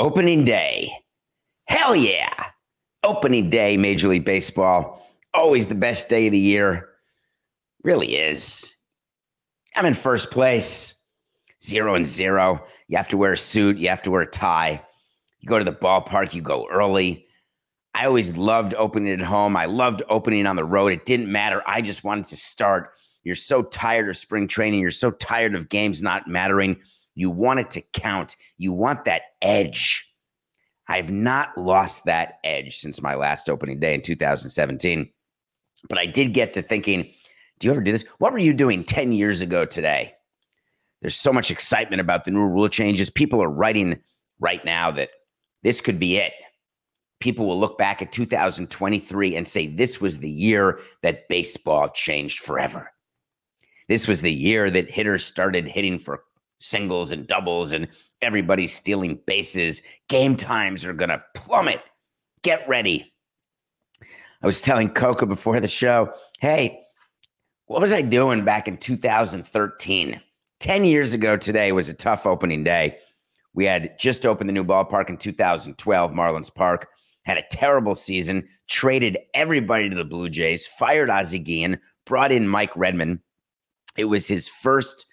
Opening day. Hell yeah. Opening day, Major League Baseball. Always the best day of the year. Really is. I'm in first place. Zero and zero. You have to wear a suit, you have to wear a tie. You go to the ballpark, you go early. I always loved opening at home. I loved opening on the road. It didn't matter. I just wanted to start. You're so tired of spring training. You're so tired of games not mattering. You want it to count. You want that edge. I've not lost that edge since my last opening day in 2017. But I did get to thinking, do you ever do this? What were you doing 10 years ago today? There's so much excitement about the new rule changes. People are writing right now that this could be it. People will look back at 2023 and say this was the year that baseball changed forever. This was the year that hitters started hitting for singles and doubles and everybody's stealing bases. Game times are going to plummet. Get ready. I was telling Coca before the show, hey, what was I doing back in 2013? 10 years ago today was a tough opening day. We had just opened the new ballpark in 2012, Marlins Park, had a terrible season, traded everybody to the Blue Jays, fired Ozzie Guillen, brought in Mike Redmond. It was his first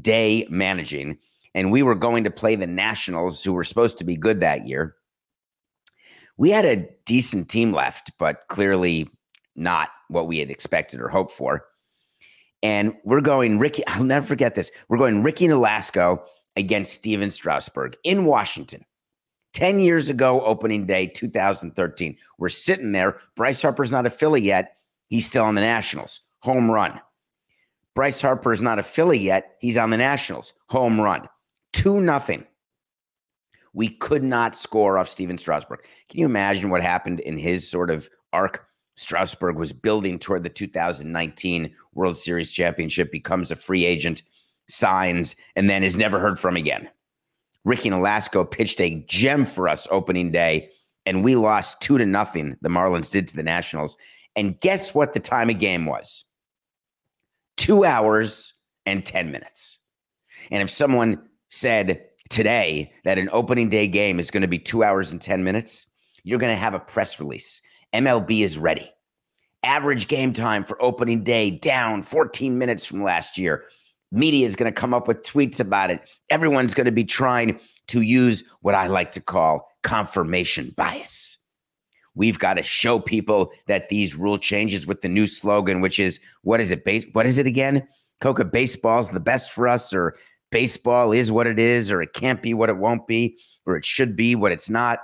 day managing, and we were going to play the Nationals, who were supposed to be good that year. We had a decent team left, but clearly not what we had expected or hoped for. And we're going Ricky, I'll never forget this. We're going Ricky Nolasco against Stephen Strasburg in Washington. 10 years ago, opening day 2013. We're sitting there. Bryce Harper's not a Philly yet. He's still on the Nationals. Home run. Bryce Harper is not a Philly yet. He's on the Nationals. Home run. 2 nothing. We could not score off Stephen Strasburg. Can you imagine what happened in his sort of arc? Strasburg was building toward the 2019 World Series championship, becomes a free agent, signs, and then is never heard from again. Ricky Nolasco pitched a gem for us opening day, and we lost two to nothing. The Marlins did to the Nationals. And guess what the time of game was? Two hours and 10 minutes. And if someone said today that an opening day game is going to be two hours and 10 minutes, you're going to have a press release. MLB is ready. Average game time for opening day down 14 minutes from last year. Media is going to come up with tweets about it. Everyone's going to be trying to use what I like to call confirmation bias. We've got to show people that these rule changes with the new slogan, which is what is it? Base, what is it again? Coca baseball's the best for us, or baseball is what it is, or it can't be what it won't be, or it should be what it's not.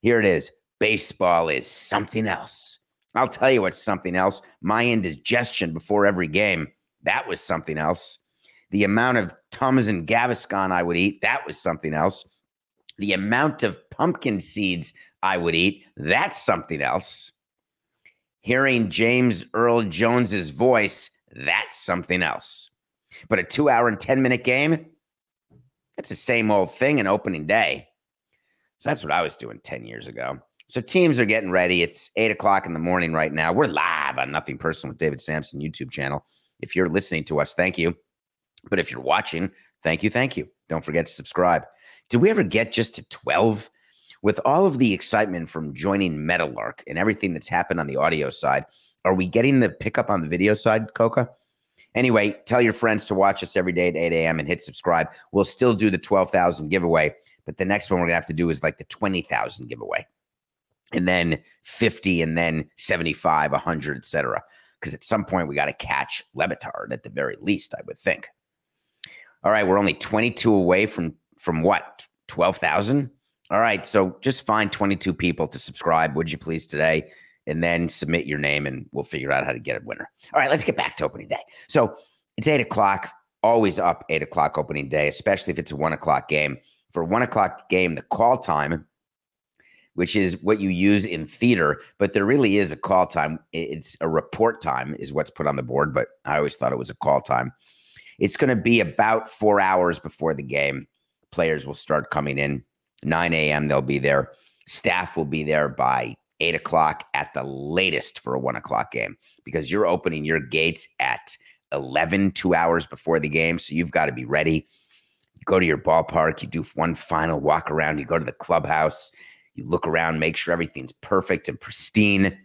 Here it is. Baseball is something else. I'll tell you what's something else. My indigestion before every game, that was something else. The amount of Tums and Gaviscon I would eat, that was something else. The amount of pumpkin seeds I would eat, that's something else. Hearing James Earl Jones's voice, that's something else. But a two hour and 10 minute game, that's the same old thing in opening day. So that's what I was doing 10 years ago. So teams are getting ready. It's eight o'clock in the morning right now. We're live on Nothing Personal with David Samson YouTube channel. If you're listening to us, thank you. But if you're watching, thank you, thank you. Don't forget to subscribe. Did we ever get just to 12? With all of the excitement from joining Meadowlark and everything that's happened on the audio side, are we getting the pickup on the video side, Coca? Anyway, tell your friends to watch us every day at 8 a.m. and hit subscribe. We'll still do the 12,000 giveaway, but the next one we're going to have to do is like the 20,000 giveaway. And then 50 and then 75, 100, etc. Because at some point we got to catch Le Batard at the very least, I would think. All right, we're only 22 away from from what? 12,000? All right, so just find 22 people to subscribe, would you please, today? and then submit your name and we'll figure out how to get a winner. All right, let's get back to opening day. So it's eight o'clock, always up eight o'clock opening day, especially if it's a one o'clock game. For one o'clock game, the call time, which is what you use in theater, but there really is a call time. It's a report time, is what's put on the board, but I always thought it was a call time. It's going to be about four hours before the game. Players will start coming in. 9 a.m., they'll be there. Staff will be there by eight o'clock at the latest for a one o'clock game because you're opening your gates at 11, two hours before the game. So you've got to be ready. You go to your ballpark, you do one final walk around, you go to the clubhouse, you look around, make sure everything's perfect and pristine.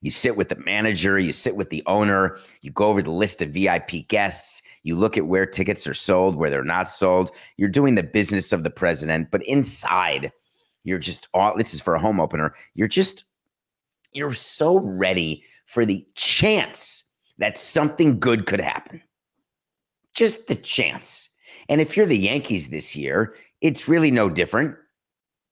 You sit with the manager, you sit with the owner, you go over the list of VIP guests, you look at where tickets are sold, where they're not sold. You're doing the business of the president, but inside, you're just all this is for a home opener. You're just you're so ready for the chance that something good could happen. Just the chance. And if you're the Yankees this year, it's really no different.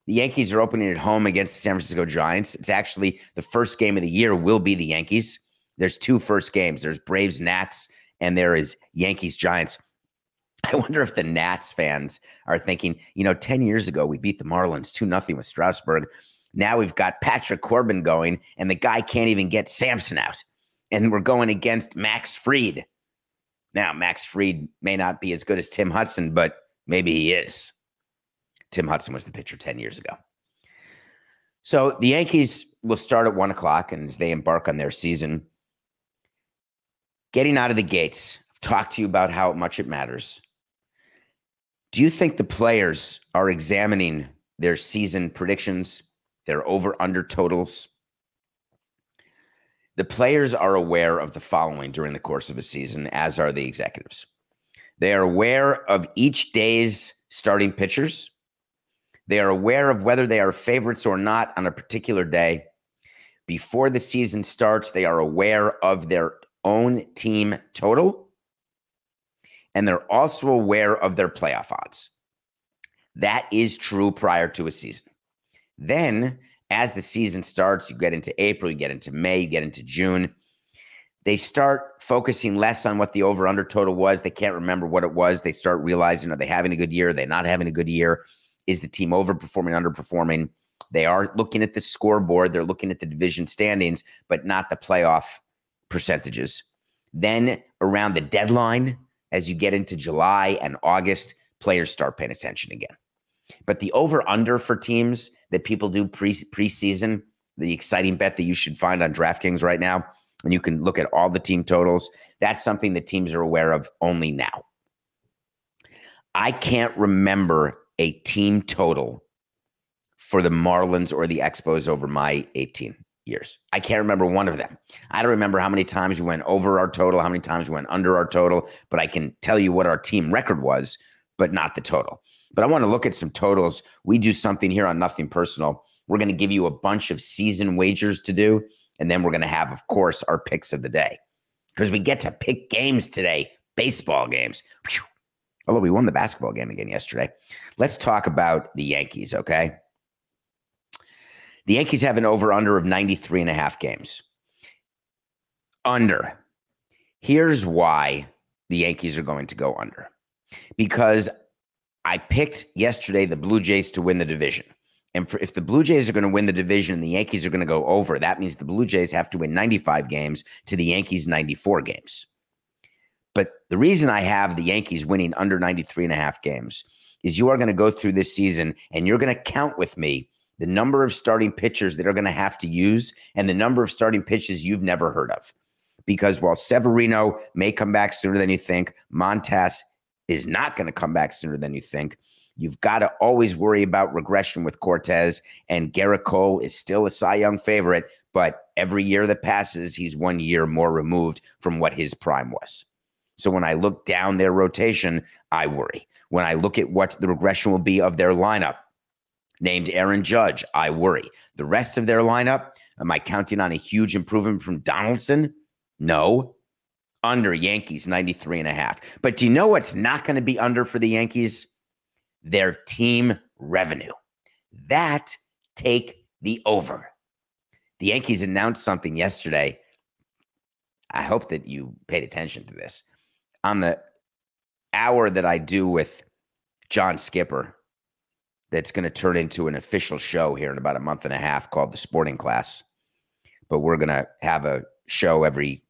The Yankees are opening at home against the San Francisco Giants. It's actually the first game of the year will be the Yankees. There's two first games. There's Braves Nats and there is Yankees Giants. I wonder if the Nats fans are thinking, you know, 10 years ago, we beat the Marlins 2 0 with Strasburg. Now we've got Patrick Corbin going, and the guy can't even get Samson out. And we're going against Max Fried. Now, Max Fried may not be as good as Tim Hudson, but maybe he is. Tim Hudson was the pitcher 10 years ago. So the Yankees will start at one o'clock, and as they embark on their season, getting out of the gates, I've talked to you about how much it matters. Do you think the players are examining their season predictions, their over under totals? The players are aware of the following during the course of a season, as are the executives. They are aware of each day's starting pitchers. They are aware of whether they are favorites or not on a particular day. Before the season starts, they are aware of their own team total and they're also aware of their playoff odds. That is true prior to a season. Then, as the season starts, you get into April, you get into May, you get into June. They start focusing less on what the over under total was. They can't remember what it was. They start realizing are they having a good year? Are they not having a good year? Is the team overperforming, underperforming? They are looking at the scoreboard, they're looking at the division standings, but not the playoff percentages. Then around the deadline, as you get into July and August, players start paying attention again. But the over under for teams that people do pre preseason, the exciting bet that you should find on DraftKings right now, and you can look at all the team totals, that's something that teams are aware of only now. I can't remember a team total for the Marlins or the Expos over my 18 years. I can't remember one of them. I don't remember how many times we went over our total, how many times we went under our total, but I can tell you what our team record was, but not the total. But I want to look at some totals. We do something here on Nothing Personal. We're going to give you a bunch of season wagers to do. And then we're going to have, of course, our picks of the day because we get to pick games today, baseball games. Whew. Although we won the basketball game again yesterday. Let's talk about the Yankees, okay? The Yankees have an over under of 93 and a half games. Under. Here's why the Yankees are going to go under. Because I picked yesterday the Blue Jays to win the division. And for, if the Blue Jays are going to win the division and the Yankees are going to go over, that means the Blue Jays have to win 95 games to the Yankees 94 games. But the reason I have the Yankees winning under 93 and a half games is you are going to go through this season and you're going to count with me the number of starting pitchers that are going to have to use and the number of starting pitches you've never heard of. Because while Severino may come back sooner than you think, Montas is not going to come back sooner than you think. You've got to always worry about regression with Cortes, and Gerrit Cole is still a Cy Young favorite, but every year that passes, he's one year more removed from what his prime was. So when I look down their rotation, I worry. When I look at what the regression will be of their lineup, named Aaron Judge, I worry. The rest of their lineup, am I counting on a huge improvement from Donaldson? No. Under Yankees, 93 and a half. But do you know what's not going to be under for the Yankees? Their team revenue. That take the over. The Yankees announced something yesterday. I hope that you paid attention to this. On the hour that I do with John Skipper, that's going to turn into an official show here in about a month and a half called The Sporting Class. But we're going to have a show every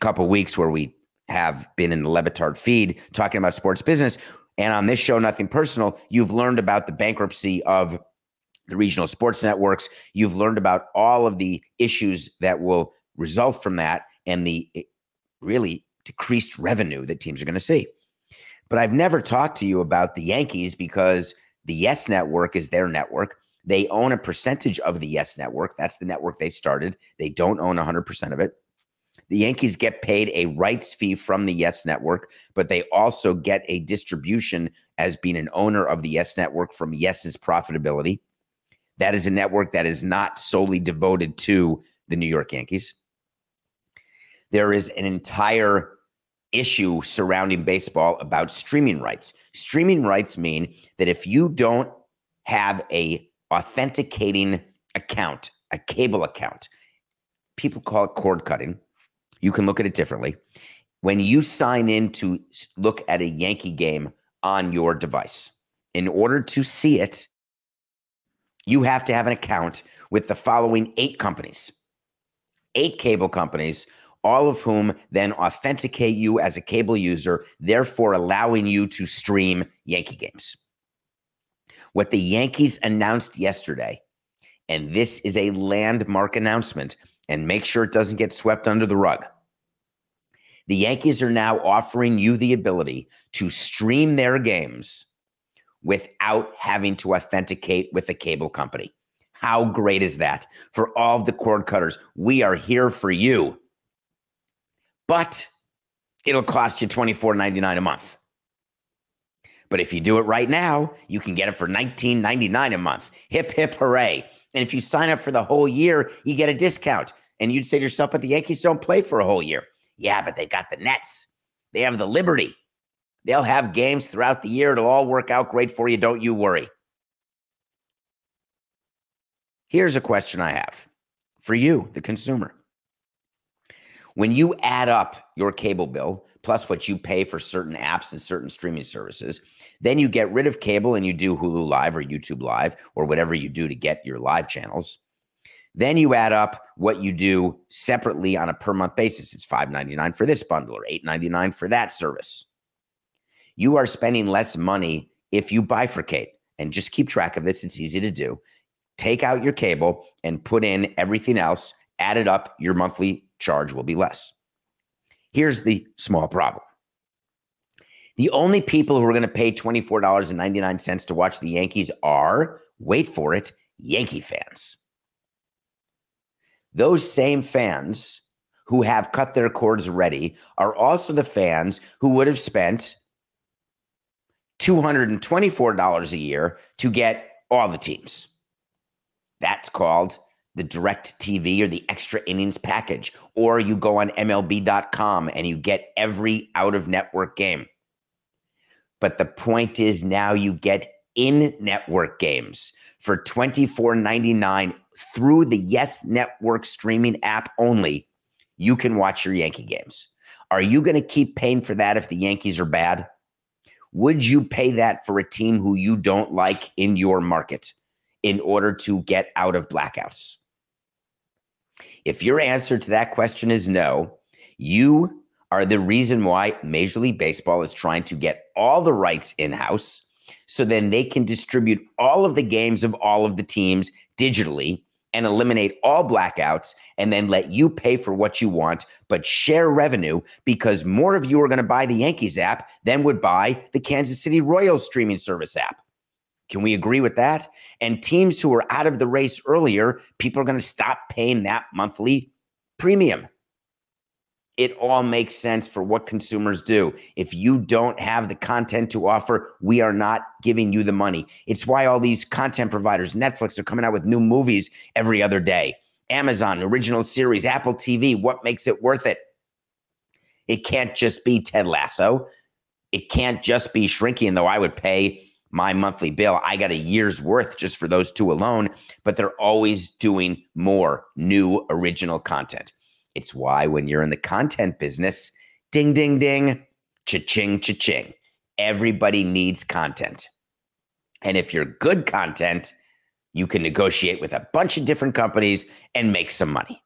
couple weeks where we have been in the Le Batard feed talking about sports business. And on this show, Nothing Personal, you've learned about the bankruptcy of the regional sports networks. You've learned about all of the issues that will result from that and the really decreased revenue that teams are going to see. But I've never talked to you about the Yankees because the Yes Network is their network. They own a percentage of the Yes Network. That's the network they started. They don't own 100% of it. The Yankees get paid a rights fee from the Yes Network, but they also get a distribution as being an owner of the Yes Network from Yes's profitability. That is a network that is not solely devoted to the New York Yankees. There is an entire issue surrounding baseball about streaming rights. Streaming rights mean that if you don't have a authenticating account, a cable account, people call it cord cutting. You can look at it differently. When you sign in to look at a Yankee game on your device, in order to see it, you have to have an account with the following eight companies, eight cable companies all of whom then authenticate you as a cable user, therefore allowing you to stream Yankee games. What the Yankees announced yesterday, and this is a landmark announcement, and make sure it doesn't get swept under the rug. The Yankees are now offering you the ability to stream their games without having to authenticate with a cable company. How great is that for all the cord cutters? We are here for you but it'll cost you $24.99 a month. But if you do it right now, you can get it for $19.99 a month. Hip, hip, hooray. And if you sign up for the whole year, you get a discount. And you'd say to yourself, but the Yankees don't play for a whole year. Yeah, but they got the Nets. They have the Liberty. They'll have games throughout the year. It'll all work out great for you. Don't you worry. Here's a question I have for you, the consumer. When you add up your cable bill plus what you pay for certain apps and certain streaming services, then you get rid of cable and you do Hulu Live or YouTube Live or whatever you do to get your live channels. Then you add up what you do separately on a per month basis. It's $5.99 for this bundle or $8.99 for that service. You are spending less money if you bifurcate and just keep track of this. It's easy to do. Take out your cable and put in everything else, add it up, your monthly charge will be less. Here's the small problem. The only people who are going to pay $24.99 to watch the Yankees are, wait for it, Yankee fans. Those same fans who have cut their cords ready are also the fans who would have spent $224 a year to get all the teams. That's called the DirecTV or the extra innings package, or you go on MLB.com and you get every out of network game. But the point is now you get in network games for $24.99 through the Yes Network streaming app only. You can watch your Yankee games. Are you going to keep paying for that if the Yankees are bad? Would you pay that for a team who you don't like in your market in order to get out of blackouts? If your answer to that question is no, you are the reason why Major League Baseball is trying to get all the rights in house so then they can distribute all of the games of all of the teams digitally and eliminate all blackouts and then let you pay for what you want, but share revenue because more of you are going to buy the Yankees app than would buy the Kansas City Royals streaming service app. Can we agree with that? And teams who are out of the race earlier, people are going to stop paying that monthly premium. It all makes sense for what consumers do. If you don't have the content to offer, we are not giving you the money. It's why all these content providers, Netflix, are coming out with new movies every other day. Amazon, original series, Apple TV, what makes it worth it? It can't just be Ted Lasso. It can't just be shrinking, though I would pay my monthly bill. I got a year's worth just for those two alone, but they're always doing more new original content. It's why when you're in the content business, ding, ding, ding, cha-ching, cha-ching. Everybody needs content. And if you're good content, you can negotiate with a bunch of different companies and make some money.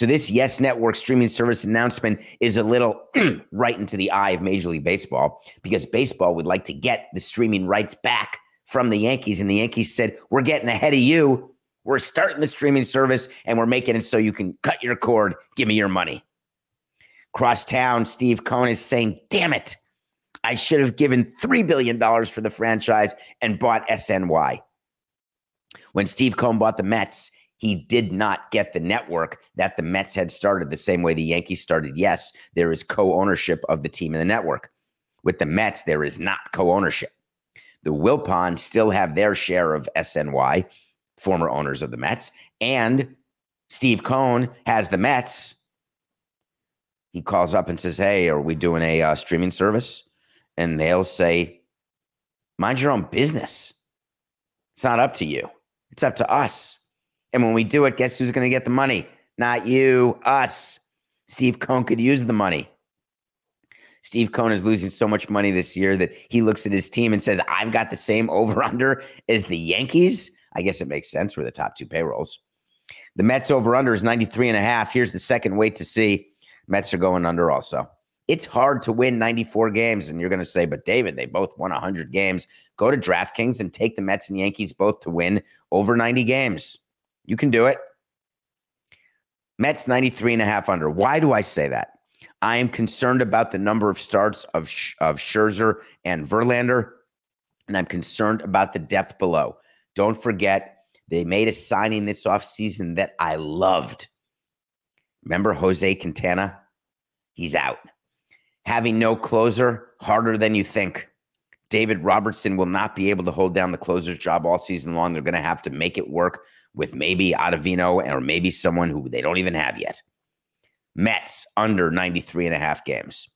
So this Yes Network streaming service announcement is a little right into the eye of Major League Baseball because baseball would like to get the streaming rights back from the Yankees. And the Yankees said, We're getting ahead of you. We're starting the streaming service and we're making it so you can cut your cord. Give me your money. Crosstown, Steve Cohen is saying, Damn it. I should have given $3 billion for the franchise and bought SNY. When Steve Cohen bought the Mets, he did not get the network that the Mets had started the same way the Yankees started. Yes, there is co ownership of the team and the network. With the Mets, there is not co ownership. The Wilpons still have their share of SNY, former owners of the Mets, and Steve Cohen has the Mets. He calls up and says, Hey, are we doing a uh, streaming service? And they'll say, Mind your own business. It's not up to you, it's up to us. And when we do it, guess who's going to get the money? Not you, us. Steve Cohen could use the money. Steve Cohen is losing so much money this year that he looks at his team and says, I've got the same over under as the Yankees. I guess it makes sense for the top two payrolls. The Mets over under is 93 and a half. Here's the second wait to see. Mets are going under also. It's hard to win 94 games. And you're going to say, but David, they both won 100 games. Go to DraftKings and take the Mets and Yankees both to win over 90 games. You can do it. Mets 93 and a half under. Why do I say that? I am concerned about the number of starts of, of Scherzer and Verlander, and I'm concerned about the depth below. Don't forget, they made a signing this offseason that I loved. Remember Jose Quintana? He's out. Having no closer, harder than you think. David Robertson will not be able to hold down the closer's job all season long. They're going to have to make it work with maybe Ottavino or maybe someone who they don't even have yet. Mets under 93 and a half games.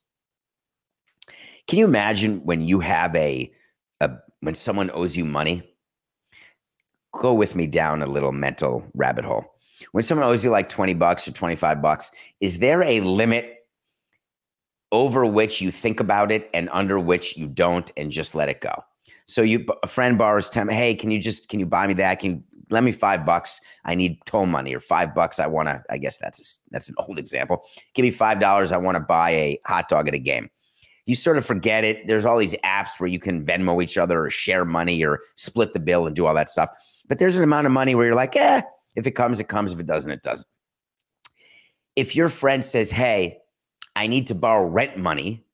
Can you imagine when you have a, a when someone owes you money? Go with me down a little mental rabbit hole. When someone owes you like 20 bucks or 25 bucks, is there a limit over which you think about it and under which you don't and just let it go? So you a friend borrows time, hey, can you just can you buy me that? Can let me five bucks. I need toll money or five bucks. I want to, I guess that's, a, that's an old example. Give me $5. I want to buy a hot dog at a game. You sort of forget it. There's all these apps where you can Venmo each other or share money or split the bill and do all that stuff. But there's an amount of money where you're like, eh, if it comes, it comes. If it doesn't, it doesn't. If your friend says, hey, I need to borrow rent money,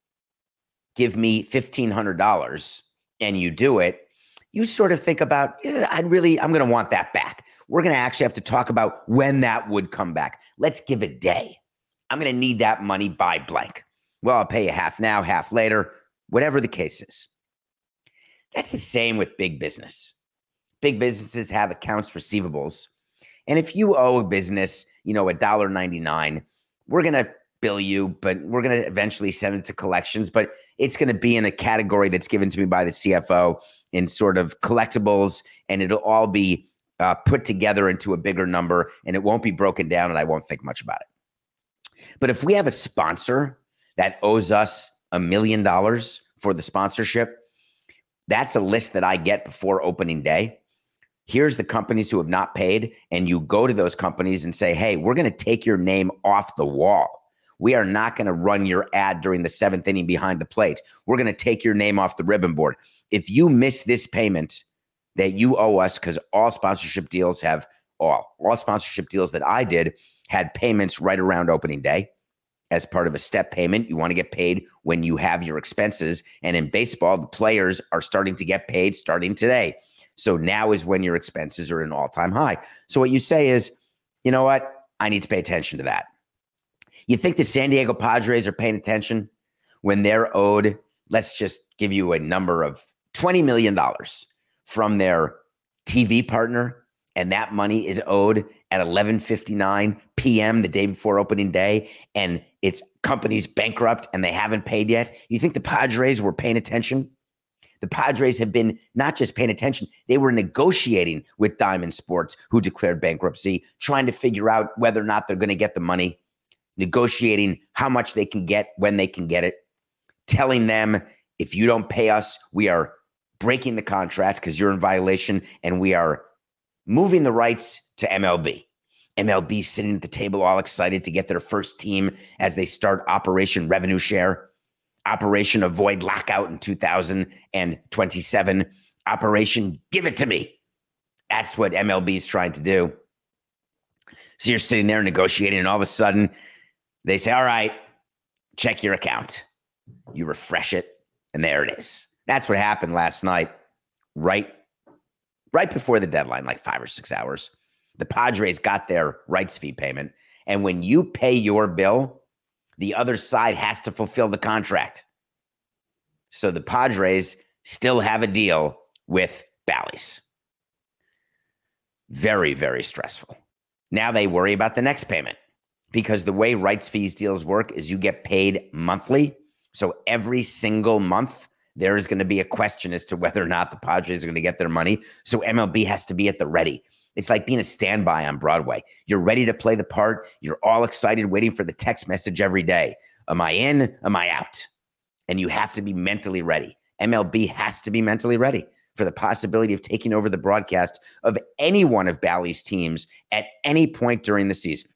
give me $1,500, and you do it, you sort of think about, eh, I'd really, I'm going to want that back. We're going to actually have to talk about when that would come back. Let's give a day. I'm going to need that money by blank. Well, I'll pay you half now, half later, whatever the case is. That's the same with big business. Big businesses have accounts receivables. And if you owe a business, you know, a dollar ninety nine, we're gonna bill you, but we're gonna eventually send it to collections. But it's gonna be in a category that's given to me by the CFO in sort of collectibles, and it'll all be uh, put together into a bigger number, and it won't be broken down, and I won't think much about it. But if we have a sponsor that owes us a million dollars for the sponsorship, that's a list that I get before opening day. Here's the companies who have not paid, and you go to those companies and say, "Hey, we're going to take your name off the wall." We are not going to run your ad during the seventh inning behind the plate. We're going to take your name off the ribbon board if you miss this payment that you owe us, because all sponsorship deals have all all sponsorship deals that I did had payments right around opening day as part of a step payment. You want to get paid when you have your expenses. And in baseball, the players are starting to get paid starting today. So now is when your expenses are an all time high. So what you say is, you know what? I need to pay attention to that. You think the San Diego Padres are paying attention when they're owed, let's just give you a number of $20 million from their TV partner, and that money is owed at 11:59 p.m. the day before opening day, and it's companies bankrupt and they haven't paid yet. You think the Padres were paying attention? The Padres have been not just paying attention, they were negotiating with Diamond Sports, who declared bankruptcy, trying to figure out whether or not they're going to get the money, negotiating how much they can get when they can get it, telling them if you don't pay us, we are breaking the contract because you're in violation and we are moving the rights to MLB. MLB sitting at the table all excited to get their first team as they start Operation Revenue Share, Operation Avoid Lockout in 2027, Operation Give It to Me. That's what MLB is trying to do. So you're sitting there negotiating, and all of a sudden they say, All right, check your account. You refresh it, and there it is. That's what happened last night, right, right before the deadline, like five or six hours the Padres got their rights fee payment. And when you pay your bill, the other side has to fulfill the contract. So the Padres still have a deal with Bally's. Very, very stressful. Now they worry about the next payment because the way rights fees deals work is you get paid monthly. So every single month, there is going to be a question as to whether or not the Padres are going to get their money. So MLB has to be at the ready. It's like being a standby on Broadway. You're ready to play the part. You're all excited, waiting for the text message every day. Am I in? Am I out? And you have to be mentally ready. MLB has to be mentally ready for the possibility of taking over the broadcast of any one of Bally's teams at any point during the season.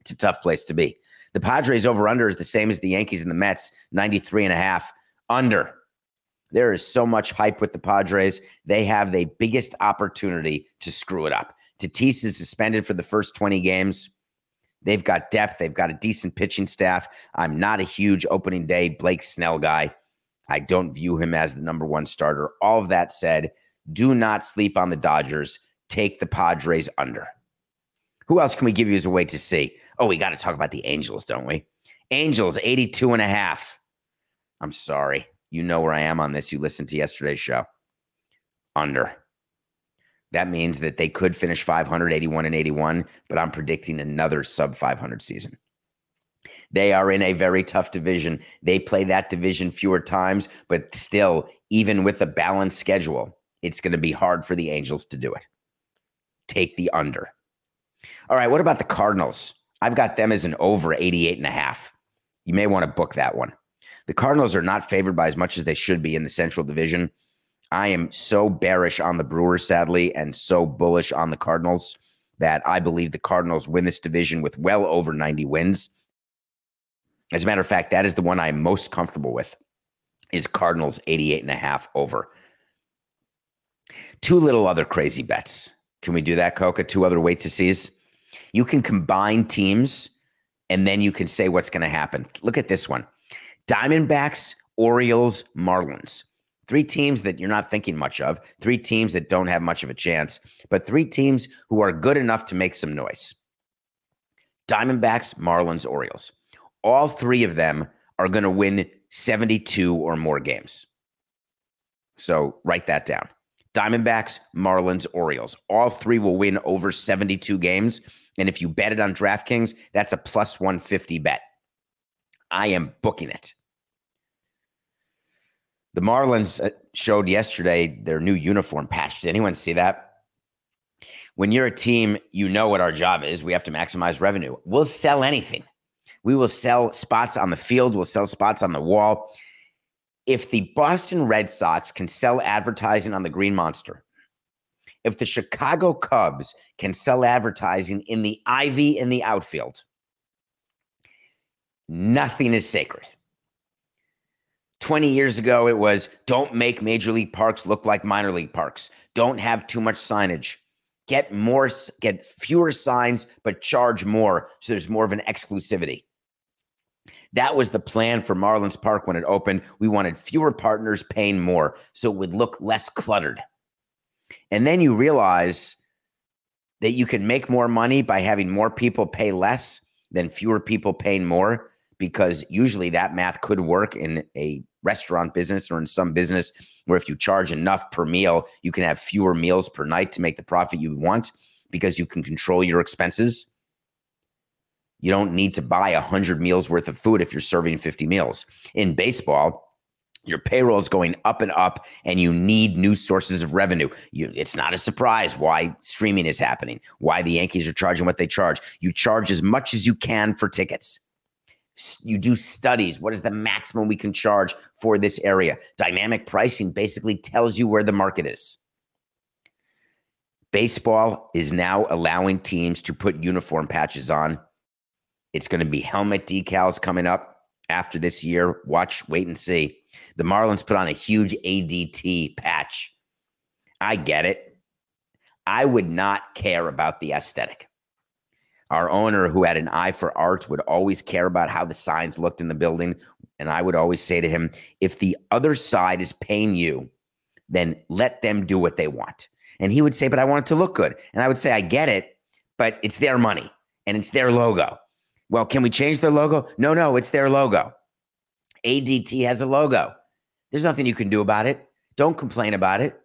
It's a tough place to be. The Padres over under is the same as the Yankees and the Mets, 93 and a half under. There is so much hype with the Padres. They have the biggest opportunity to screw it up. Tatis is suspended for the first 20 games. They've got depth. They've got a decent pitching staff. I'm not a huge opening day Blake Snell guy. I don't view him as the number one starter. All of that said, do not sleep on the Dodgers. Take the Padres under. Who else can we give you as a way to see? Oh, we got to talk about the Angels, don't we? Angels, 82 and a half. I'm sorry. You know where I am on this. You listened to yesterday's show. Under. That means that they could finish 581 and 81, but I'm predicting another sub 500 season. They are in a very tough division. They play that division fewer times, but still, even with a balanced schedule, it's going to be hard for the Angels to do it. Take the under. All right, what about the Cardinals? I've got them as an over 88 and a half. You may want to book that one. The Cardinals are not favored by as much as they should be in the Central Division. I am so bearish on the Brewers, sadly, and so bullish on the Cardinals that I believe the Cardinals win this division with well over 90 wins. As a matter of fact, that is the one I'm most comfortable with is Cardinals 88 and a half over. Two little other crazy bets. Can we do that, Coca? Two other weights to seize. You can combine teams and then you can say what's going to happen. Look at this one. Diamondbacks, Orioles, Marlins. Three teams that you're not thinking much of, three teams that don't have much of a chance, but three teams who are good enough to make some noise. Diamondbacks, Marlins, Orioles. All three of them are going to win 72 or more games. So write that down. Diamondbacks, Marlins, Orioles. All three will win over 72 games. And if you bet it on DraftKings, that's a plus 150 bet. I am booking it. The Marlins uh, showed yesterday their new uniform patch. Did anyone see that? When you're a team, you know what our job is. We have to maximize revenue. We'll sell anything. We will sell spots on the field, we'll sell spots on the wall. If the Boston Red Sox can sell advertising on the Green Monster, if the Chicago Cubs can sell advertising in the ivy in the outfield, nothing is sacred. 20 years ago, it was don't make major league parks look like minor league parks. Don't have too much signage. Get more, get fewer signs, but charge more so there's more of an exclusivity. That was the plan for Marlins Park when it opened. We wanted fewer partners paying more so it would look less cluttered. And then you realize that you can make more money by having more people pay less than fewer people paying more because usually that math could work in a restaurant business or in some business where if you charge enough per meal, you can have fewer meals per night to make the profit you want because you can control your expenses. You don't need to buy 100 meals worth of food if you're serving 50 meals. In baseball, Your payroll is going up and up, and you need new sources of revenue. You, it's not a surprise why streaming is happening, why the Yankees are charging what they charge. You charge as much as you can for tickets. You do studies. What is the maximum we can charge for this area? Dynamic pricing basically tells you where the market is. Baseball is now allowing teams to put uniform patches on. It's going to be helmet decals coming up after this year. Watch, wait and see. The Marlins put on a huge ADT patch. I get it. I would not care about the aesthetic. Our owner, who had an eye for art, would always care about how the signs looked in the building. And I would always say to him, if the other side is paying you, then let them do what they want. And he would say, but I want it to look good. And I would say, I get it, but it's their money and it's their logo. Well, can we change their logo? No, no, it's their logo. ADT has a logo. There's nothing you can do about it. Don't complain about it.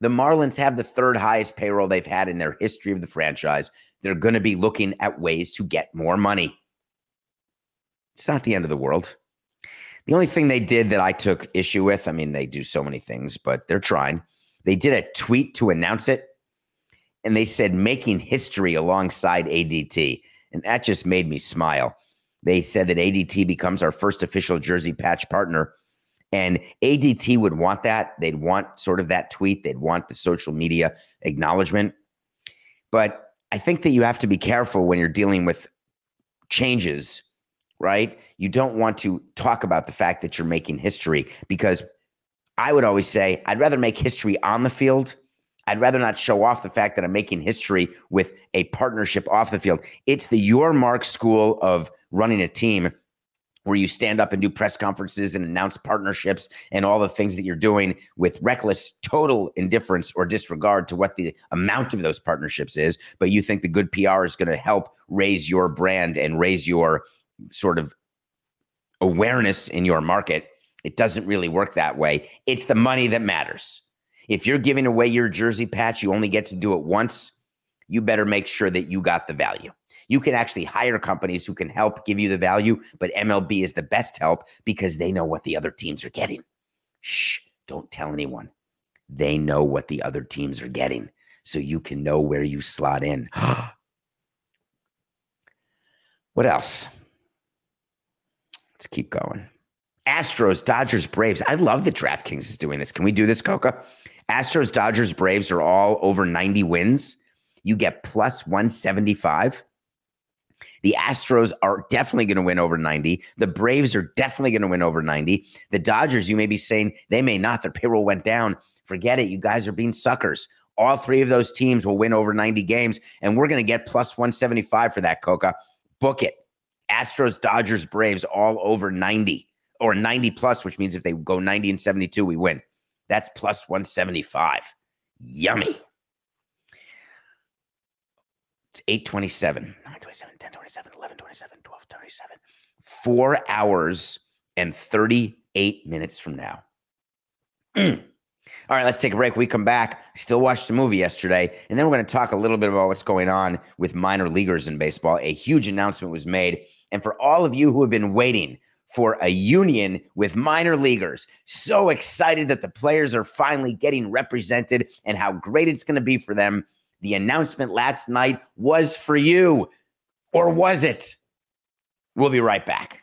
The Marlins have the third highest payroll they've had in their history of the franchise. They're going to be looking at ways to get more money. It's not the end of the world. The only thing they did that I took issue with, I mean, they do so many things, but they're trying. They did a tweet to announce it, and they said making history alongside ADT. And that just made me smile. They said that ADT becomes our first official jersey patch partner. And ADT would want that. They'd want sort of that tweet. They'd want the social media acknowledgement. But I think that you have to be careful when you're dealing with changes, right? You don't want to talk about the fact that you're making history because I would always say I'd rather make history on the field I'd rather not show off the fact that I'm making history with a partnership off the field. It's the your mark school of running a team where you stand up and do press conferences and announce partnerships and all the things that you're doing with reckless total indifference or disregard to what the amount of those partnerships is but you think the good PR is going to help raise your brand and raise your sort of awareness in your market it doesn't really work that way it's the money that matters if you're giving away your jersey patch, you only get to do it once. You better make sure that you got the value. You can actually hire companies who can help give you the value, but MLB is the best help because they know what the other teams are getting. Shh, don't tell anyone. They know what the other teams are getting, so you can know where you slot in. what else? Let's keep going. Astros, Dodgers, Braves. I love that DraftKings is doing this. Can we do this, Coca? Astros, Dodgers, Braves are all over 90 wins. You get plus 175. The Astros are definitely going to win over 90. The Braves are definitely going to win over 90. The Dodgers, you may be saying they may not. Their payroll went down. Forget it. You guys are being suckers. All three of those teams will win over 90 games, and we're going to get plus 175 for that, Coca. Book it. Astros, Dodgers, Braves, all over 90 or 90 plus, which means if they go 90 and 72, we win. That's plus 175. Yummy. It's 827, 927, 1027, 1127, 1227. Four hours and 38 minutes from now. All right, let's take a break. We come back. Still watched the movie yesterday, and then we're going to talk a little bit about what's going on with minor leaguers in baseball. A huge announcement was made. And for all of you who have been waiting for a union with minor leaguers. So excited that the players are finally getting represented and how great it's going to be for them. The announcement last night was for you, or was it? We'll be right back.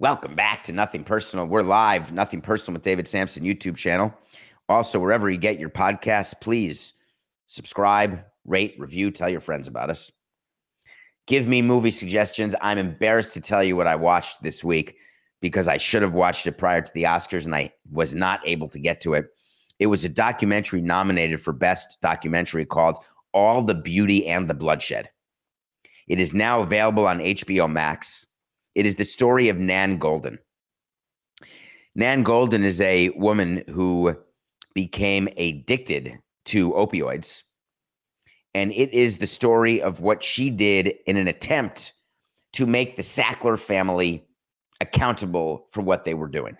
Welcome back to Nothing Personal. We're live, Nothing Personal with David Samson YouTube channel. Also, wherever you get your podcasts, please subscribe, rate, review, tell your friends about us. Give me movie suggestions. I'm embarrassed to tell you what I watched this week because I should have watched it prior to the Oscars and I was not able to get to it. It was a documentary nominated for Best Documentary called All the Beauty and the Bloodshed. It is now available on HBO Max. It is the story of Nan Goldin. Nan Goldin is a woman who became addicted to opioids. And it is the story of what she did in an attempt to make the Sackler family accountable for what they were doing.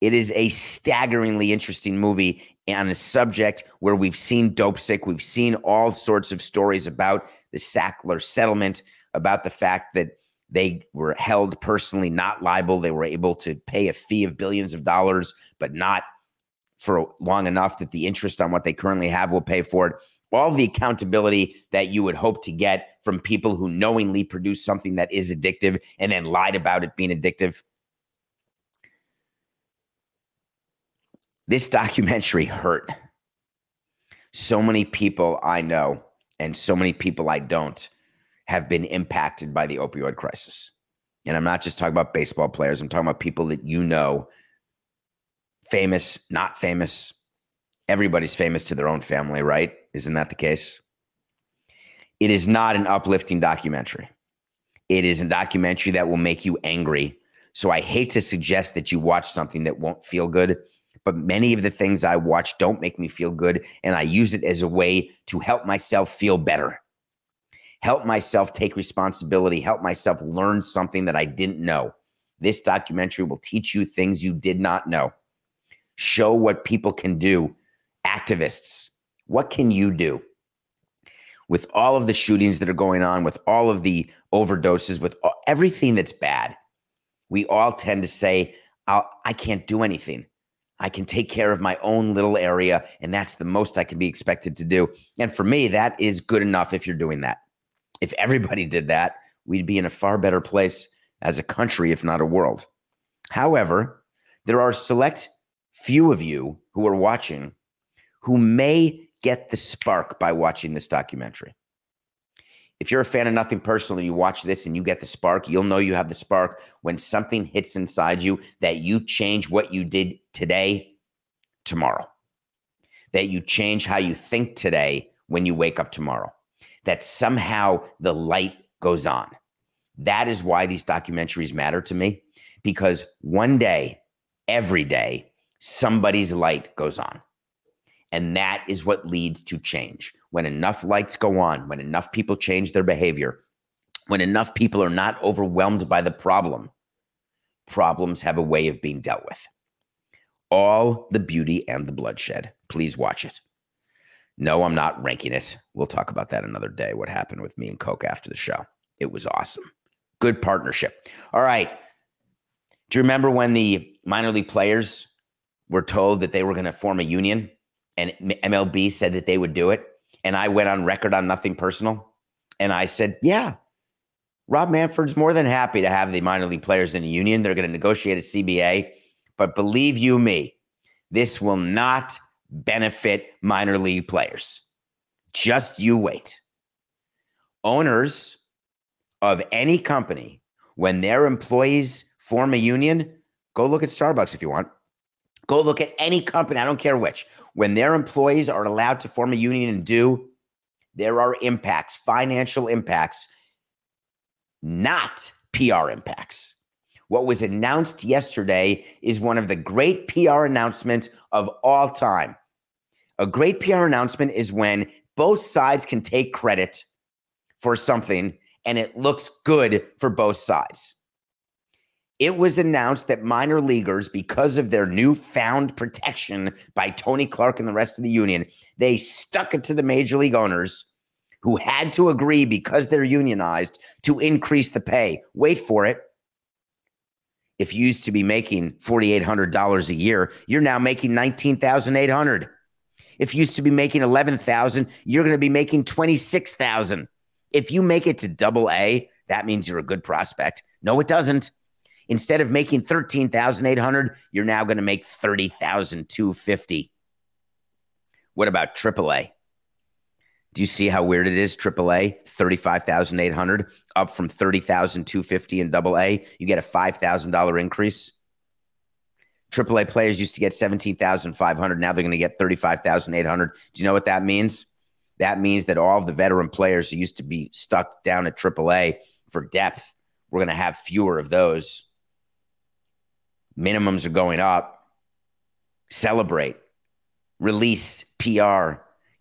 It is a staggeringly interesting movie on a subject where we've seen Dopesick, we've seen all sorts of stories about the Sackler settlement, about the fact that they were held personally not liable. They were able to pay a fee of billions of dollars, but not for long enough that the interest on what they currently have will pay for it. All the accountability that you would hope to get from people who knowingly produce something that is addictive and then lied about it being addictive. This documentary hurt so many people I know and so many people I don't have been impacted by the opioid crisis. And I'm not just talking about baseball players, I'm talking about people that you know, famous, not famous. Everybody's famous to their own family, right? Isn't that the case? It is not an uplifting documentary. It is a documentary that will make you angry. So I hate to suggest that you watch something that won't feel good, but many of the things I watch don't make me feel good. And I use it as a way to help myself feel better help myself take responsibility, help myself learn something that I didn't know. This documentary will teach you things you did not know. Show what people can do. Activists, what can you do? With all of the shootings that are going on, with all of the overdoses, with all, everything that's bad, we all tend to say, I can't do anything. I can take care of my own little area, and that's the most I can be expected to do. And for me, that is good enough if you're doing that. If everybody did that, we'd be in a far better place as a country, if not a world. However, there are select few of you who are watching who may get the spark by watching this documentary. If you're a fan of Nothing Personal and you watch this and you get the spark, you'll know you have the spark when something hits inside you that you change what you did today, tomorrow. That you change how you think today when you wake up tomorrow that somehow the light goes on. That is why these documentaries matter to me because one day, every day, somebody's light goes on. And that is what leads to change. When enough lights go on, when enough people change their behavior, when enough people are not overwhelmed by the problem, problems have a way of being dealt with. All the beauty and the bloodshed. Please watch it. No, I'm not ranking it. We'll talk about that another day. What happened with me and Coke after the show? It was awesome. Good partnership. All right. Do you remember when the minor league players were told that they were going to form a union and MLB said that they would do it? And I went on record on nothing personal. And I said, yeah, Rob Manfred's more than happy to have the minor league players in a union. They're going to negotiate a CBA. But believe you me, this will not benefit minor league players. Just you wait. Owners of any company, when their employees form a union, go look at Starbucks if you want. Go look at any company, I don't care which. When their employees are allowed to form a union and do, there are impacts, financial impacts, not PR impacts. What was announced yesterday is one of the great PR announcements of all time. A great PR announcement is when both sides can take credit for something and it looks good for both sides. It was announced that minor leaguers, because of their newfound protection by Tony Clark and the rest of the union, they stuck it to the major league owners who had to agree because they're unionized to increase the pay. Wait for it. If you used to be making $4,800 a year, you're now making 19,800. If you used to be making 11,000, you're going to be making 26,000. If you make it to double A, that means you're a good prospect. No, it doesn't. Instead of making 13,800, you're now going to make 30,250. What about AAA? Do you see how weird it is? AAA, 35,800 up from 30,250 in double A. You get a $5,000 increase. AAA players used to get 17,500. Now they're going to get 35,800. Do you know what that means? That means that all of the veteran players who used to be stuck down at AAA for depth, we're going to have fewer of those. Minimums are going up. Celebrate. Release PR.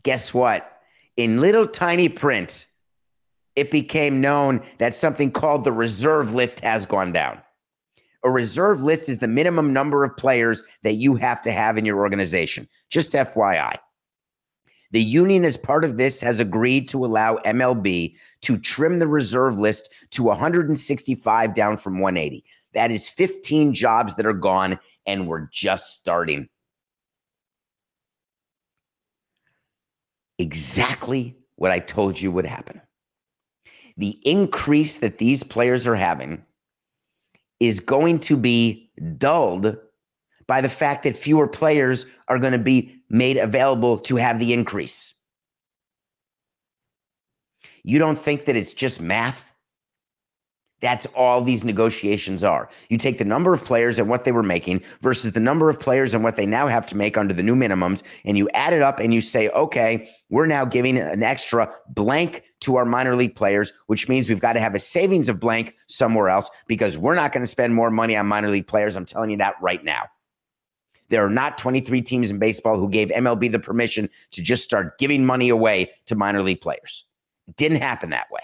Guess what? In little tiny print, it became known that something called the reserve list has gone down. A reserve list is the minimum number of players that you have to have in your organization. Just FYI. The union, as part of this, has agreed to allow MLB to trim the reserve list to 165 down from 180. That is 15 jobs that are gone, and we're just starting. Exactly what I told you would happen. The increase that these players are having is going to be dulled by the fact that fewer players are going to be made available to have the increase. You don't think that it's just math? That's all these negotiations are. You take the number of players and what they were making versus the number of players and what they now have to make under the new minimums, and you add it up and you say, okay, we're now giving an extra blank to our minor league players, which means we've got to have a savings of blank somewhere else because we're not going to spend more money on minor league players. I'm telling you that right now. There are not 23 teams in baseball who gave MLB the permission to just start giving money away to minor league players. It didn't happen that way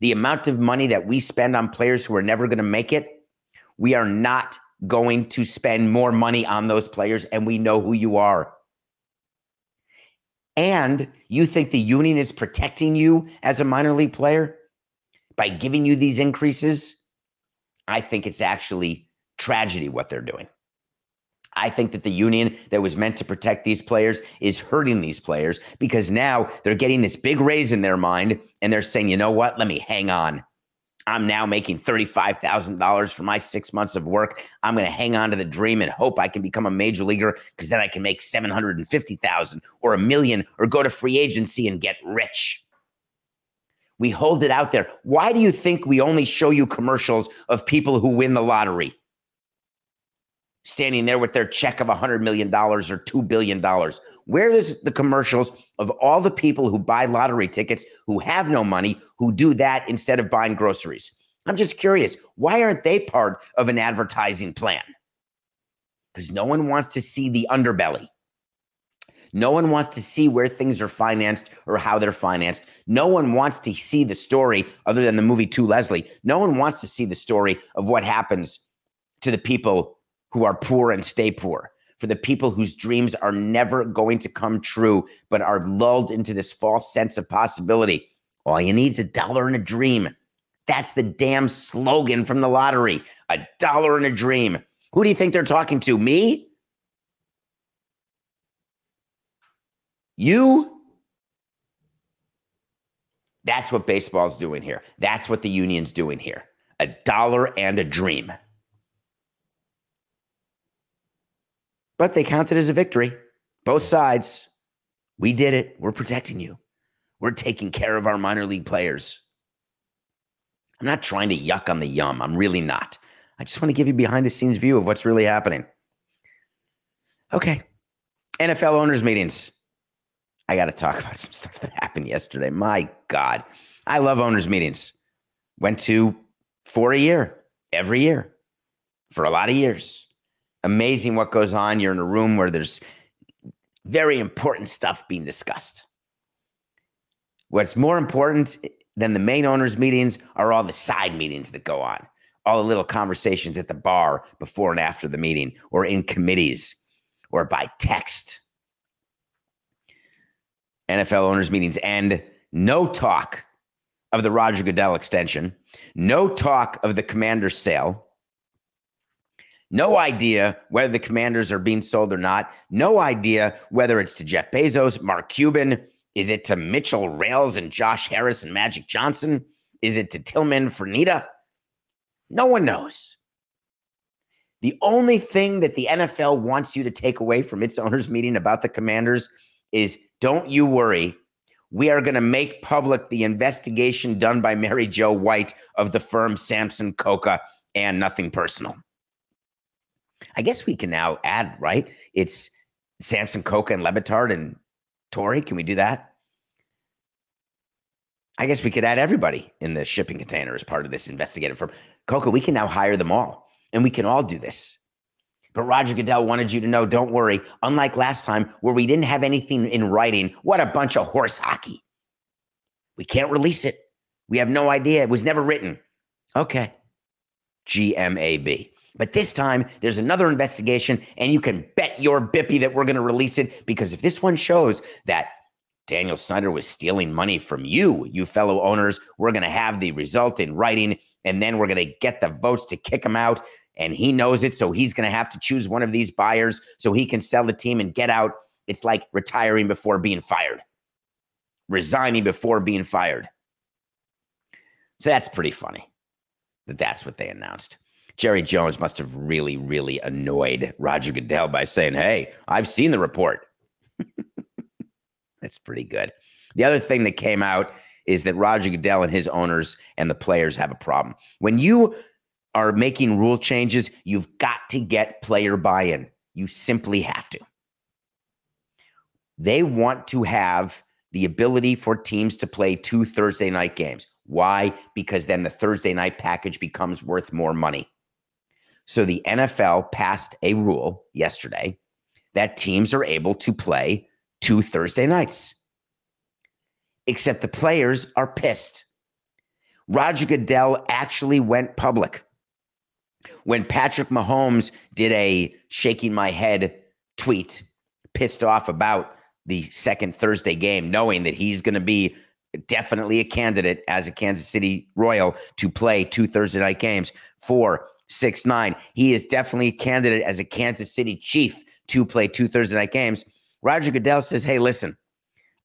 the amount of money that we spend on players who are never going to make it, we are not going to spend more money on those players, and we know who you are. And you think the union is protecting you as a minor league player by giving you these increases? I think it's actually tragedy what they're doing. I think that the union that was meant to protect these players is hurting these players because now they're getting this big raise in their mind and they're saying, you know what? Let me hang on. I'm now making $35,000 for my six months of work. I'm going to hang on to the dream and hope I can become a major leaguer because then I can make 750,000 or a million or go to free agency and get rich. We hold it out there. Why do you think we only show you commercials of people who win the lottery? Standing there with their check of $100 million or $2 billion. Where is the commercials of all the people who buy lottery tickets who have no money, who do that instead of buying groceries? I'm just curious. Why aren't they part of an advertising plan? Because no one wants to see the underbelly. No one wants to see where things are financed or how they're financed. No one wants to see the story other than the movie To Leslie. No one wants to see the story of what happens to the people who are poor and stay poor, for the people whose dreams are never going to come true, but are lulled into this false sense of possibility. All you need is a dollar and a dream. That's the damn slogan from the lottery a dollar and a dream. Who do you think they're talking to? Me? You? That's what baseball's doing here. That's what the union's doing here. A dollar and a dream. But they counted it as a victory. Both sides. We did it. We're protecting you. We're taking care of our minor league players. I'm not trying to yuck on the yum. I'm really not. I just want to give you behind the scenes view of what's really happening. Okay. NFL owners meetings. I got to talk about some stuff that happened yesterday. My God. I love owners meetings. Went to for a year, every year, for a lot of years amazing what goes on. You're in a room where there's very important stuff being discussed. What's more important than the main owners' meetings are all the side meetings that go on, all the little conversations at the bar before and after the meeting, or in committees, or by text. NFL owners' meetings end. No talk of the Roger Goodell extension. No talk of the commander's sale. No idea whether the commanders are being sold or not. No idea whether it's to Jeff Bezos, Mark Cuban. Is it to Mitchell Rales and Josh Harris and Magic Johnson? Is it to Tillman Fertitta? No one knows. The only thing that the NFL wants you to take away from its owners' meeting about the commanders is don't you worry. We are going to make public the investigation done by Mary Jo White of the firm Samson Coca and nothing personal. I guess we can now add, right? It's Samson Coca and Le Batard and Tori. Can we do that? I guess we could add everybody in the shipping container as part of this investigative firm. Coca, we can now hire them all and we can all do this. But Roger Goodell wanted you to know don't worry. Unlike last time where we didn't have anything in writing, what a bunch of horse hockey. We can't release it. We have no idea. It was never written. Okay. GMAB. But this time, there's another investigation, and you can bet your bippy that we're going to release it because if this one shows that Daniel Snyder was stealing money from you, you fellow owners, we're going to have the result in writing, and then we're going to get the votes to kick him out. And he knows it, so he's going to have to choose one of these buyers so he can sell the team and get out. It's like retiring before being fired, resigning before being fired. So that's pretty funny that that's what they announced. Jerry Jones must have really, really annoyed Roger Goodell by saying, Hey, I've seen the report. That's pretty good. The other thing that came out is that Roger Goodell and his owners and the players have a problem. When you are making rule changes, you've got to get player buy in. You simply have to. They want to have the ability for teams to play two Thursday night games. Why? Because then the Thursday night package becomes worth more money. So the NFL passed a rule yesterday that teams are able to play two Thursday nights. Except the players are pissed. Roger Goodell actually went public. When Patrick Mahomes did a shaking my head tweet, pissed off about the second Thursday game, knowing that he's going to be definitely a candidate as a Kansas City Royal to play two Thursday night games for six nine. He is definitely a candidate as a Kansas City Chief to play two Thursday night games. Roger Goodell says, "Hey, listen,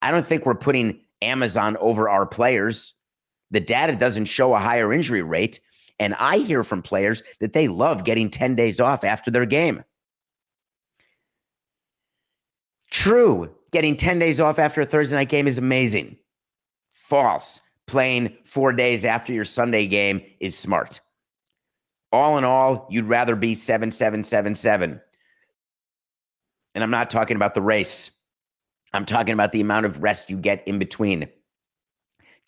I don't think we're putting Amazon over our players. The data doesn't show a higher injury rate, and I hear from players that they love getting ten days off after their game." True, getting 10 days off after a Thursday night game is amazing. False. Playing four days after your Sunday game is smart all in all, you'd rather be 7777. And I'm not talking about the race. I'm talking about the amount of rest you get in between.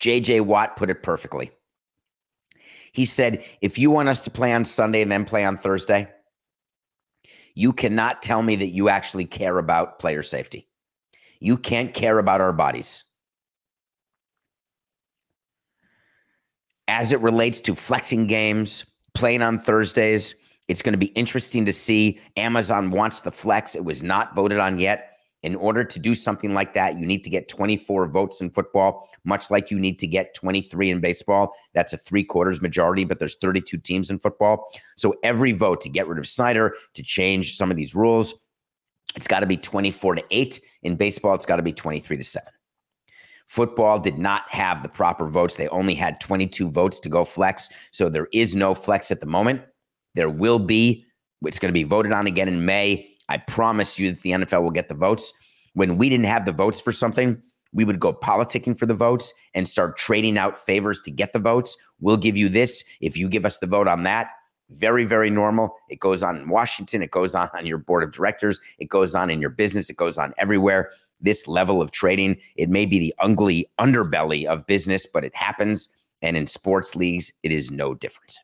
JJ Watt put it perfectly. He said, if you want us to play on Sunday and then play on Thursday, you cannot tell me that you actually care about player safety. You can't care about our bodies. As it relates to flexing games, playing on Thursdays. It's going to be interesting to see. Amazon wants the flex. It was not voted on yet. In order to do something like that, you need to get 24 votes in football, much like you need to get 23 in baseball. That's a three quarters majority, but there's 32 teams in football. So every vote to get rid of Snyder, to change some of these rules, it's got to be 24 to 8. In baseball, it's got to be 23 to 7. Football did not have the proper votes. They only had 22 votes to go flex. So there is no flex at the moment. There will be. It's going to be voted on again in May. I promise you that the NFL will get the votes. When we didn't have the votes for something, we would go politicking for the votes and start trading out favors to get the votes. We'll give you this if you give us the vote on that. Very, very normal. It goes on in Washington. It goes on on your board of directors. It goes on in your business. It goes on everywhere this level of trading. It may be the ugly underbelly of business, but it happens. And in sports leagues, it is no different.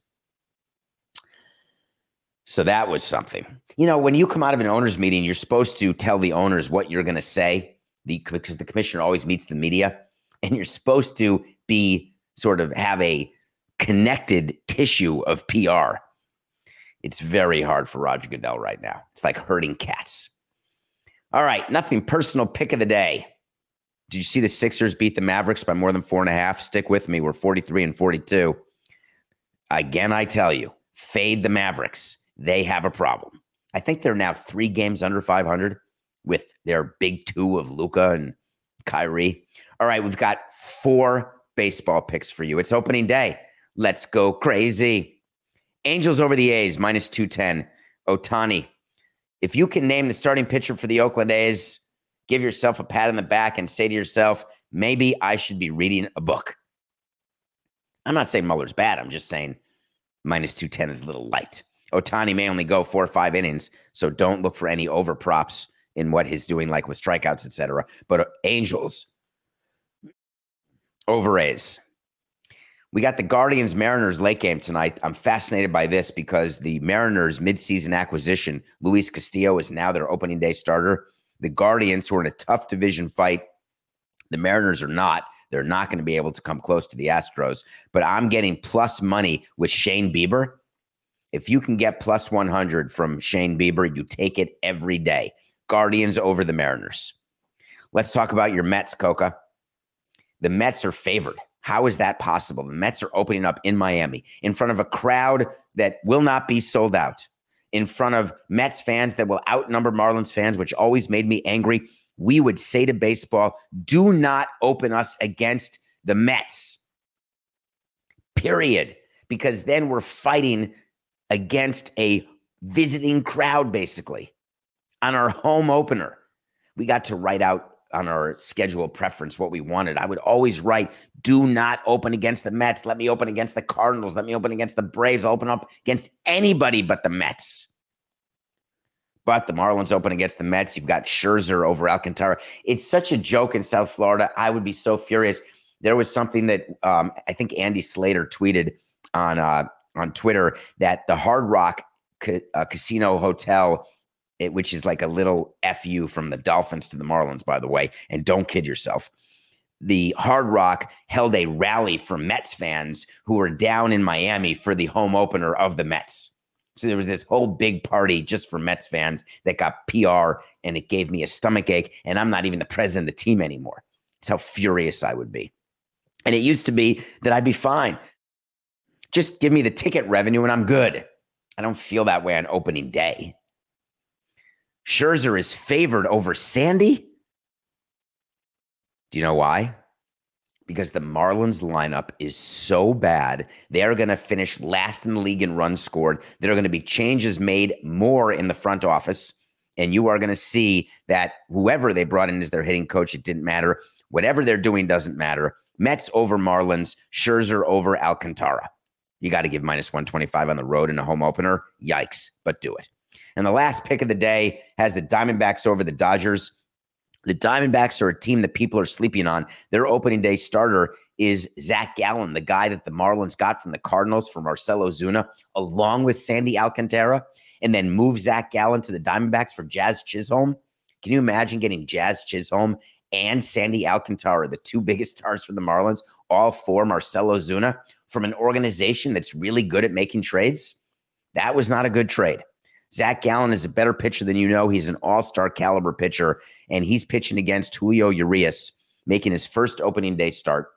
So that was something. You know, when you come out of an owners meeting, you're supposed to tell the owners what you're going to say. The because the commissioner always meets the media, and you're supposed to be sort of have a connected tissue of PR. It's very hard for Roger Goodell right now. It's like herding cats. All right, nothing personal. Pick of the day. Did you see the Sixers beat the Mavericks by more than four and a half? Stick with me. We're 43 and 42. Again, I tell you, fade the Mavericks. They have a problem. I think they're now three games under 500 with their big two of Luka and Kyrie. All right, we've got four baseball picks for you. It's opening day. Let's go crazy. Angels over the A's, minus 210. Ohtani. If you can name the starting pitcher for the Oakland A's, give yourself a pat on the back and say to yourself, maybe I should be reading a book. I'm not saying Muller's bad. I'm just saying minus 210 is a little light. Ohtani may only go four or five innings, so don't look for any over props in what he's doing, like with strikeouts, etc. But Angels over A's. We got the Guardians Mariners late game tonight. I'm fascinated by this because the Mariners midseason acquisition, Luis Castillo, is now their opening day starter. The Guardians, who are in a tough division fight, the Mariners are not. They're not going to be able to come close to the Astros. But I'm getting plus money with Shane Bieber. If you can get plus 100 from Shane Bieber, you take it every day. Guardians over the Mariners. Let's talk about your Mets, Coca. The Mets are favored. How is that possible? The Mets are opening up in Miami in front of a crowd that will not be sold out, in front of Mets fans that will outnumber Marlins fans, which always made me angry. We would say to baseball, do not open us against the Mets, period. Because then we're fighting against a visiting crowd, basically, on our home opener. We got to write out on our schedule preference what we wanted. I would always write, do not open against the Mets. Let me open against the Cardinals. Let me open against the Braves. I'll open up against anybody but the Mets. But the Marlins open against the Mets. You've got Scherzer over Alcantara. It's such a joke in South Florida. I would be so furious. There was something that um, I think Andy Slater tweeted on uh, on Twitter that the Hard Rock ca- uh, Casino Hotel it, which is like a little fu from the Dolphins to the Marlins, by the way. And don't kid yourself. The Hard Rock held a rally for Mets fans who were down in Miami for the home opener of the Mets. So there was this whole big party just for Mets fans that got PR, and it gave me a stomach ache. And I'm not even the president of the team anymore. That's how furious I would be. And it used to be that I'd be fine. Just give me the ticket revenue and I'm good. I don't feel that way on opening day. Scherzer is favored over Sandy. Do you know why? Because the Marlins lineup is so bad. They are going to finish last in the league in runs scored. There are going to be changes made more in the front office. And you are going to see that whoever they brought in as their hitting coach, it didn't matter. Whatever they're doing doesn't matter. Mets over Marlins, Scherzer over Alcantara. You got to give minus 125 on the road in a home opener. Yikes, but do it. And the last pick of the day has the Diamondbacks over the Dodgers. The Diamondbacks are a team that people are sleeping on. Their opening day starter is Zach Gallen, the guy that the Marlins got from the Cardinals for Marcell Ozuna, along with Sandy Alcantara, and then move Zach Gallen to the Diamondbacks for Jazz Chisholm. Can you imagine getting Jazz Chisholm and Sandy Alcantara, the two biggest stars for the Marlins, all for Marcell Ozuna from an organization that's really good at making trades? That was not a good trade. Zach Gallen is a better pitcher than you know. He's an all star caliber pitcher, and he's pitching against Julio Urias, making his first opening day start.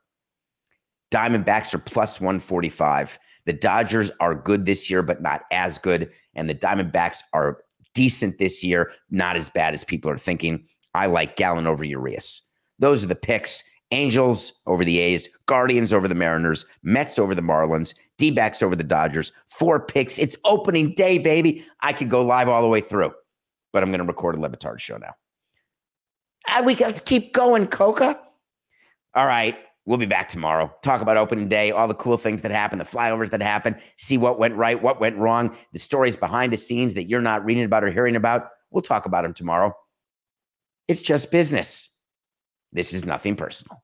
Diamondbacks are plus 145. The Dodgers are good this year, but not as good. And the Diamondbacks are decent this year, not as bad as people are thinking. I like Gallen over Urias. Those are the picks. Angels over the A's, Guardians over the Mariners, Mets over the Marlins, D over the Dodgers. Four picks. It's opening day, baby. I could go live all the way through, but I'm going to record a Le Batard show now. Ah, we let's keep going, Coca. All right. We'll be back tomorrow. Talk about opening day, all the cool things that happened, the flyovers that happened, see what went right, what went wrong, the stories behind the scenes that you're not reading about or hearing about. We'll talk about them tomorrow. It's just business. This is nothing personal.